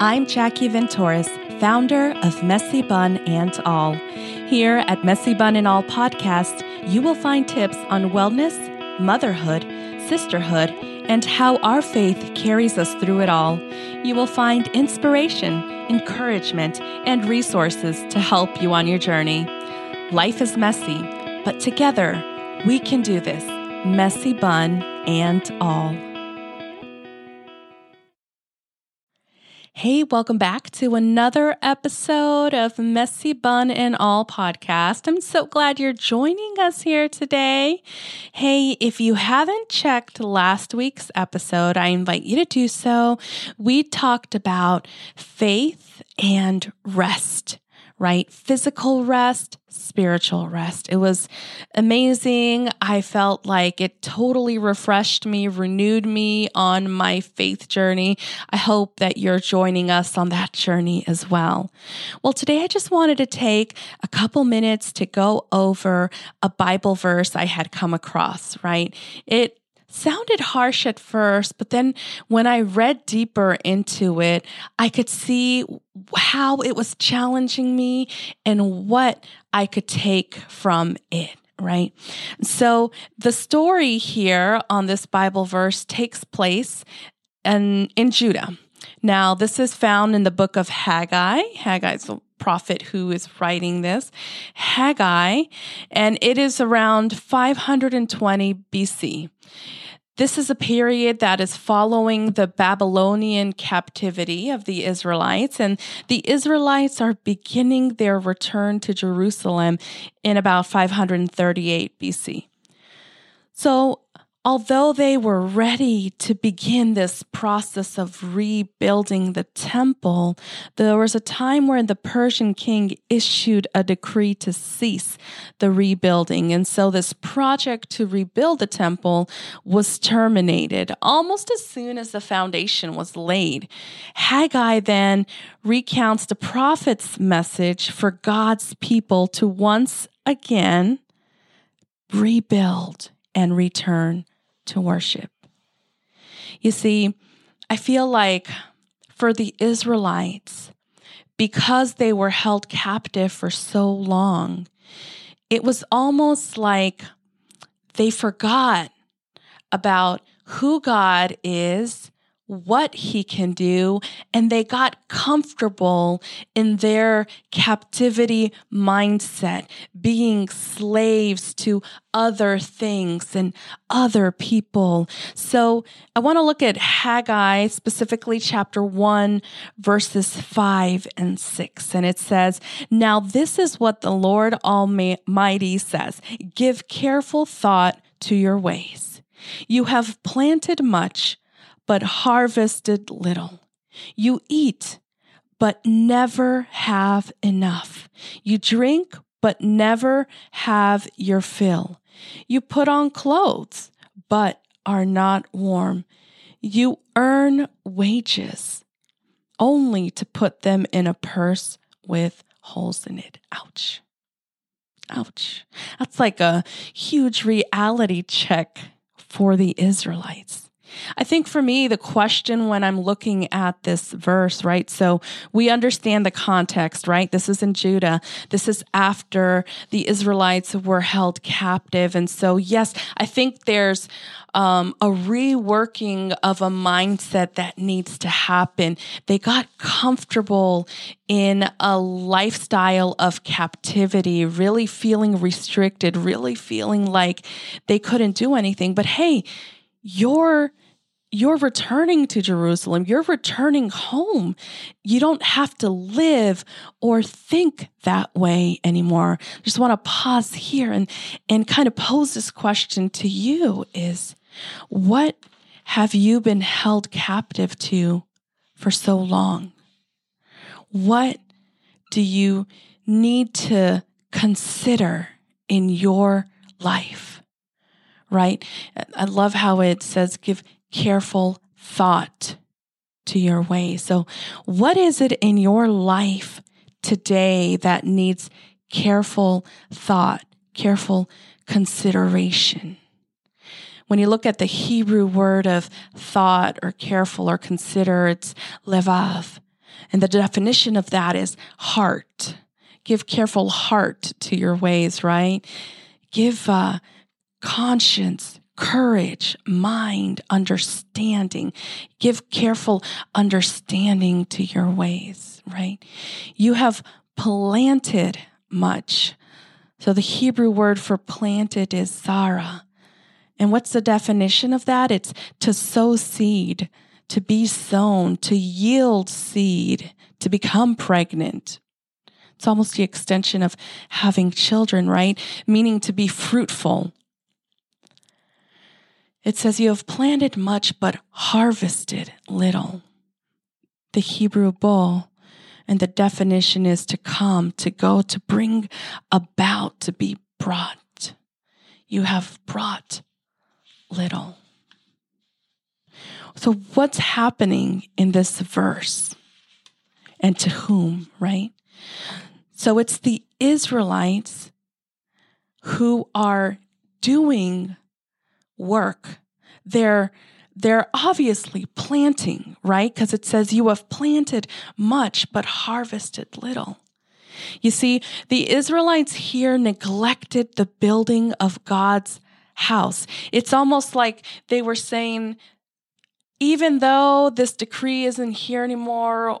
I'm Jackie Venturis, founder of Messy Bun and All. Here at Messy Bun and All podcast, you will find tips on wellness, motherhood, sisterhood, and how our faith carries us through it all. You will find inspiration, encouragement, and resources to help you on your journey. Life is messy, but together we can do this. Messy Bun and All. Hey, welcome back to another episode of Messy Bun and All podcast. I'm so glad you're joining us here today. Hey, if you haven't checked last week's episode, I invite you to do so. We talked about faith and rest right? Physical rest, spiritual rest. It was amazing. I felt like it totally refreshed me, renewed me on my faith journey. I hope that you're joining us on that journey as well. Well, today I just wanted to take a couple minutes to go over a Bible verse I had come across, right? It sounded harsh at first, but then when I read deeper into it, I could see how it was challenging me and what I could take from it right? So the story here on this Bible verse takes place in, in Judah. Now, this is found in the book of Haggai. Haggai is prophet who is writing this. Haggai, and it is around 520 BC. This is a period that is following the Babylonian captivity of the Israelites, and the Israelites are beginning their return to Jerusalem in about 538 BC. So, although they were ready to begin this process of rebuilding the temple, there was a time where the Persian king issued a decree to cease the rebuilding. And so this project to rebuild the temple was terminated almost as soon as the foundation was laid. Haggai then recounts the prophet's message for God's people to once again rebuild and return to worship. You see, I feel like for the Israelites, because they were held captive for so long, it was almost like they forgot about who God is what he can do, and they got comfortable in their captivity mindset, being slaves to other things and other people. So I want to look at Haggai, specifically chapter 1, verses 5 and 6. And it says, Now this is what the Lord Almighty says Give careful thought to your ways. You have planted much but harvested little. You eat, but never have enough. You drink, but never have your fill. You put on clothes, but are not warm. You earn wages only to put them in a purse with holes in it. Ouch. Ouch. That's like a huge reality check for the Israelites. I think for me, the question when I'm looking at this verse, right? So we understand the context, right? This is in Judah. This is after the Israelites were held captive. And so, yes, I think there's um, a reworking of a mindset that needs to happen. They got comfortable in a lifestyle of captivity, really feeling restricted, really feeling like they couldn't do anything. But hey, you're you're returning to Jerusalem. You're returning home. You don't have to live or think that way anymore. I just want to pause here and, and kind of pose this question to you is what have you been held captive to for so long? What do you need to consider in your life? Right? I love how it says give careful thought to your way. So, what is it in your life today that needs careful thought, careful consideration? When you look at the Hebrew word of thought or careful or consider, it's levav. And the definition of that is heart. Give careful heart to your ways, right? Give uh, conscience, courage, mind, understanding. Give careful understanding to your ways, right? You have planted much. So the Hebrew word for planted is zara. And what's the definition of that? It's to sow seed, to be sown, to yield seed, to become pregnant. It's almost the extension of having children, right? Meaning to be fruitful. It says, You have planted much, but harvested little. The Hebrew bull, and the definition is to come, to go, to bring about, to be brought. You have brought little. So, what's happening in this verse? And to whom, right? So, it's the Israelites who are doing work. They're they're obviously planting, right? Because it says you have planted much but harvested little. You see, the Israelites here neglected the building of God's house. It's almost like they were saying, even though this decree isn't here anymore,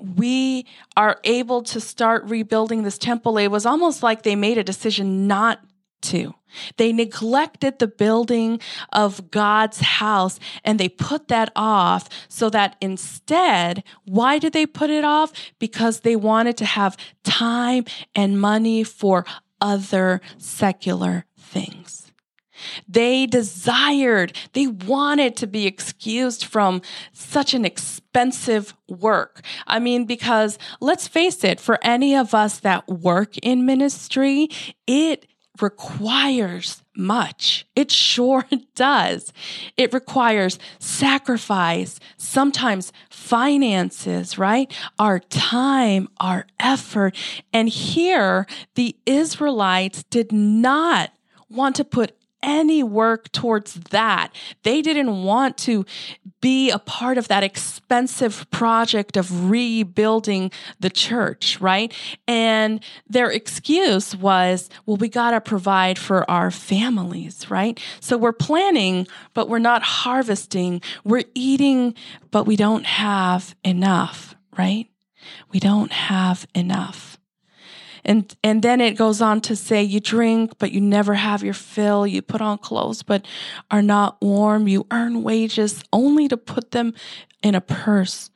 we are able to start rebuilding this temple. It was almost like they made a decision not to. They neglected the building of God's house and they put that off so that instead, why did they put it off? Because they wanted to have time and money for other secular things. They desired, they wanted to be excused from such an expensive work. I mean, because let's face it, for any of us that work in ministry, it requires much. It sure does. It requires sacrifice, sometimes finances, right? Our time, our effort. And here, the Israelites did not want to put any work towards that. They didn't want to be a part of that expensive project of rebuilding the church, right? And their excuse was, well, we got to provide for our families, right? So we're planning, but we're not harvesting. We're eating, but we don't have enough, right? We don't have enough. And and then it goes on to say you drink but you never have your fill, you put on clothes but are not warm, you earn wages only to put them in a purse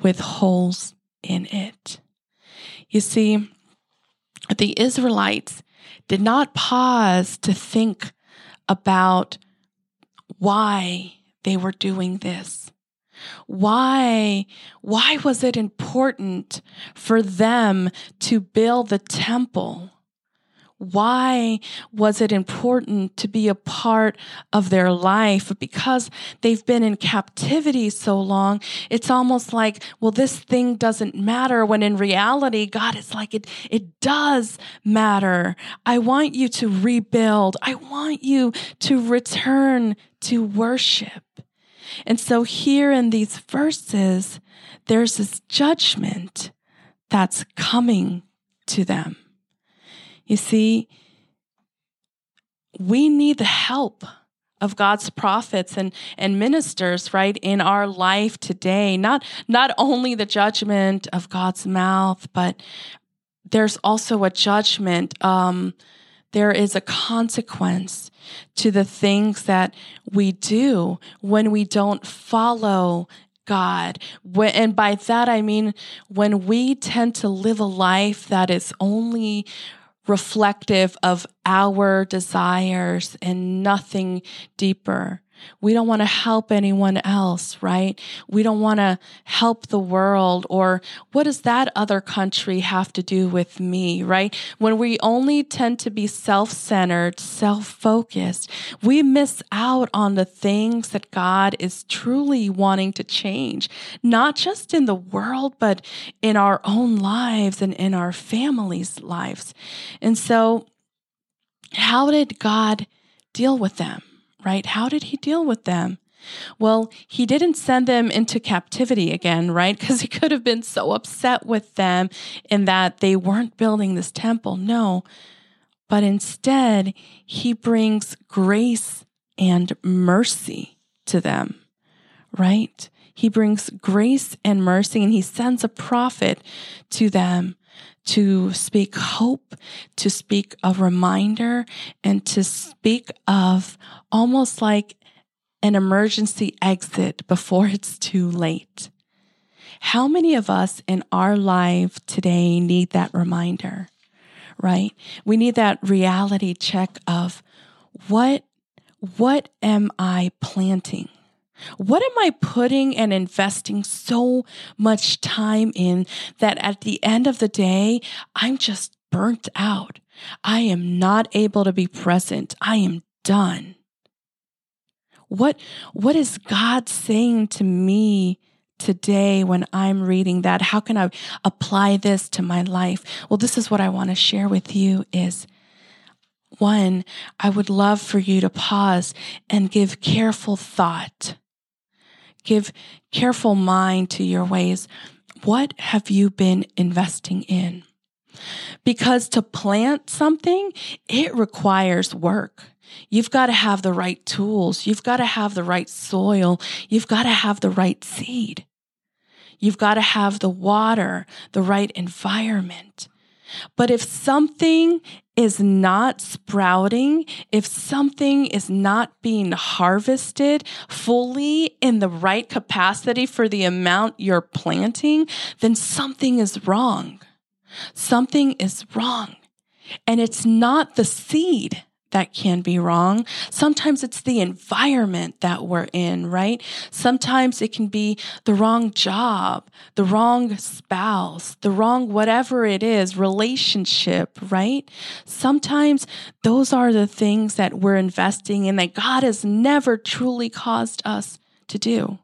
with holes in it. You see, the Israelites did not pause to think about why they were doing this. Why, why was it important for them to build the temple? Why was it important to be a part of their life? Because they've been in captivity so long, it's almost like, well, this thing doesn't matter. When in reality, God is like, it, it does matter. I want you to rebuild. I want you to return to worship. And so here in these verses, there's this judgment that's coming to them. You see, we need the help of God's prophets and, and ministers, right, in our life today. Not, not only the judgment of God's mouth, but there's also a judgment. Um, there is a consequence to the things that we do when we don't follow God. And by that, I mean when we tend to live a life that is only reflective of our desires and nothing deeper. We don't want to help anyone else, right? We don't want to help the world or what does that other country have to do with me, right? When we only tend to be self-centered, self-focused, we miss out on the things that God is truly wanting to change, not just in the world, but in our own lives and in our families' lives. And so how did God deal with them? Right? How did he deal with them? Well, he didn't send them into captivity again, right? Because he could have been so upset with them in that they weren't building this temple. No. But instead, he brings grace and mercy to them, right? He brings grace and mercy and he sends a prophet to them to speak hope, to speak a reminder, and to speak of almost like an emergency exit before it's too late. How many of us in our life today need that reminder, right? We need that reality check of what, what am I planting? What am I putting and investing so much time in that at the end of the day, I'm just burnt out? I am not able to be present. I am done. What, what is God saying to me today when I'm reading that? How can I apply this to my life? Well, this is what I want to share with you is one, I would love for you to pause and give careful thought Give careful mind to your ways. What have you been investing in? Because to plant something, it requires work. You've got to have the right tools. You've got to have the right soil. You've got to have the right seed. You've got to have the water, the right environment. But if something is not sprouting, if something is not being harvested fully in the right capacity for the amount you're planting, then something is wrong. Something is wrong. And it's not the seed that can be wrong. Sometimes it's the environment that we're in, right? Sometimes it can be the wrong job, the wrong spouse, the wrong whatever it is, relationship, right? Sometimes those are the things that we're investing in that God has never truly caused us to do.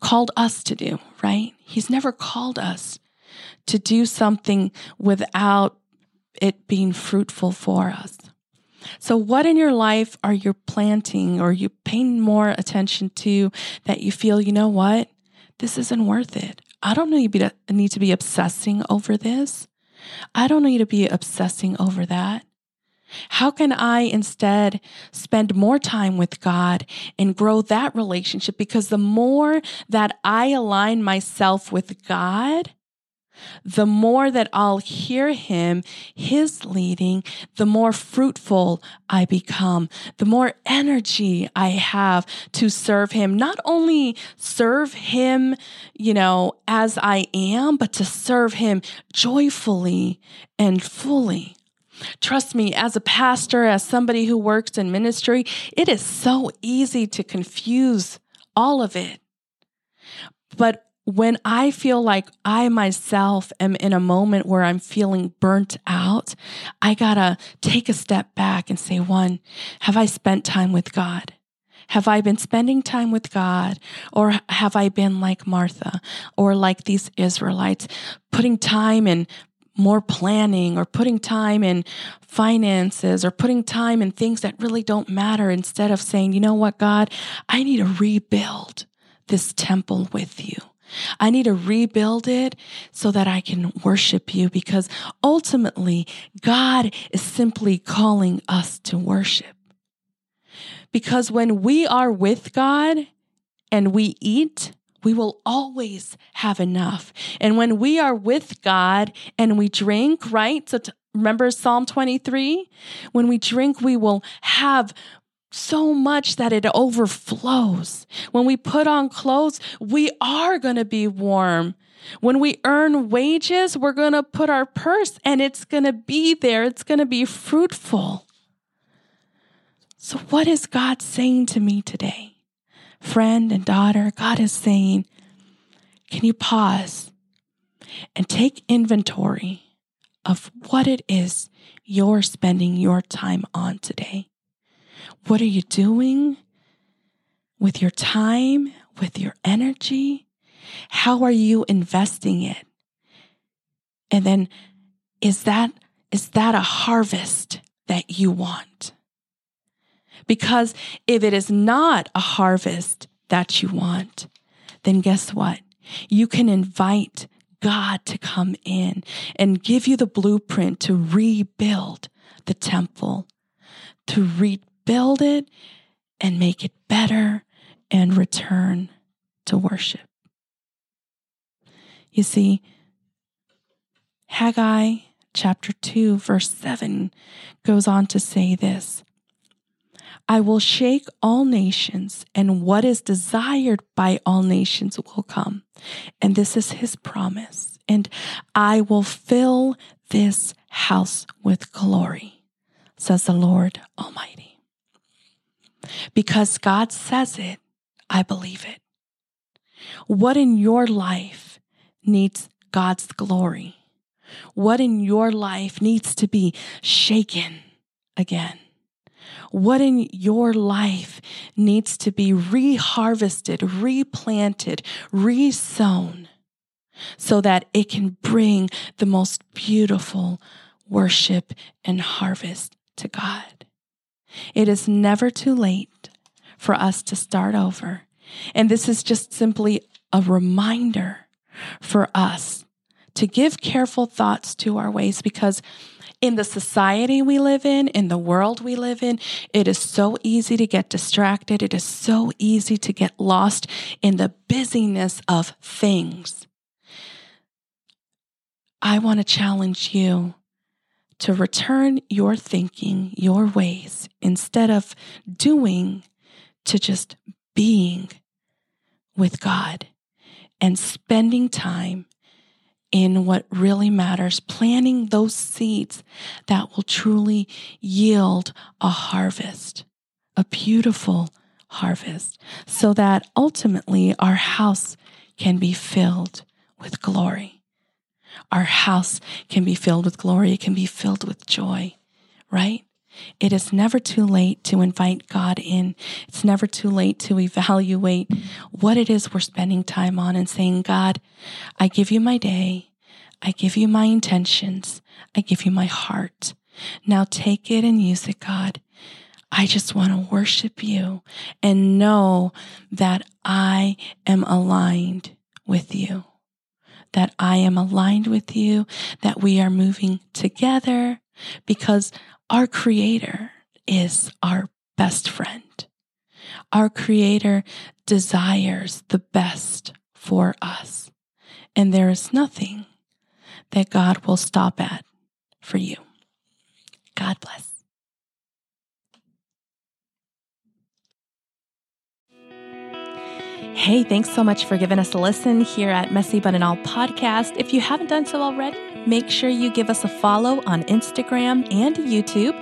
Called us to do, right? He's never called us to do something without it being fruitful for us. So, what in your life are you planting or you paying more attention to that you feel, you know what? This isn't worth it. I don't need to be, need to be obsessing over this. I don't need to be obsessing over that. How can I instead spend more time with God and grow that relationship? Because the more that I align myself with God, the more that I'll hear him, his leading, the more fruitful I become, the more energy I have to serve him. Not only serve him, you know, as I am, but to serve him joyfully and fully. Trust me, as a pastor, as somebody who works in ministry, it is so easy to confuse all of it. But when I feel like I myself am in a moment where I'm feeling burnt out, I gotta take a step back and say, one, have I spent time with God? Have I been spending time with God? Or have I been like Martha or like these Israelites, putting time in more planning or putting time in finances or putting time in things that really don't matter instead of saying, you know what, God, I need to rebuild this temple with you. I need to rebuild it so that I can worship you because ultimately God is simply calling us to worship. Because when we are with God and we eat, we will always have enough. And when we are with God and we drink, right? So t- remember Psalm 23? When we drink, we will have so much that it overflows. When we put on clothes, we are going to be warm. When we earn wages, we're going to put our purse and it's going to be there. It's going to be fruitful. So, what is God saying to me today? Friend and daughter, God is saying, can you pause and take inventory of what it is you're spending your time on today? What are you doing with your time, with your energy? How are you investing it? And then is that is that a harvest that you want? Because if it is not a harvest that you want, then guess what? You can invite God to come in and give you the blueprint to rebuild the temple, to rebuild it and make it better and return to worship. You see, Haggai chapter 2, verse 7 goes on to say this I will shake all nations, and what is desired by all nations will come. And this is his promise. And I will fill this house with glory, says the Lord Almighty. Because God says it, I believe it. What in your life needs God's glory? What in your life needs to be shaken again? What in your life needs to be reharvested, replanted, resown so that it can bring the most beautiful worship and harvest to God? It is never too late for us to start over. And this is just simply a reminder for us to give careful thoughts to our ways because in the society we live in, in the world we live in, it is so easy to get distracted. It is so easy to get lost in the busyness of things. I want to challenge you to return your thinking, your ways, instead of doing, to just being with God and spending time in what really matters, planting those seeds that will truly yield a harvest, a beautiful harvest, so that ultimately our house can be filled with glory. Our house can be filled with glory. It can be filled with joy, right? It is never too late to invite God in. It's never too late to evaluate what it is we're spending time on and saying, God, I give you my day. I give you my intentions. I give you my heart. Now take it and use it, God. I just want to worship you and know that I am aligned with you, that I am aligned with you, that we are moving together because our Creator is our best friend. Our Creator desires the best for us, and there is nothing that God will stop at for you. God bless. Hey, thanks so much for giving us a listen here at Messy Bun and All podcast. If you haven't done so already, make sure you give us a follow on Instagram and YouTube.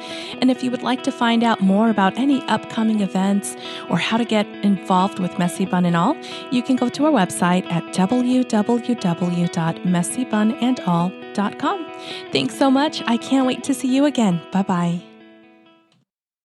And if you would like to find out more about any upcoming events or how to get involved with Messy Bun and All, you can go to our website at www.messybunandall.com. Thanks so much. I can't wait to see you again. Bye bye.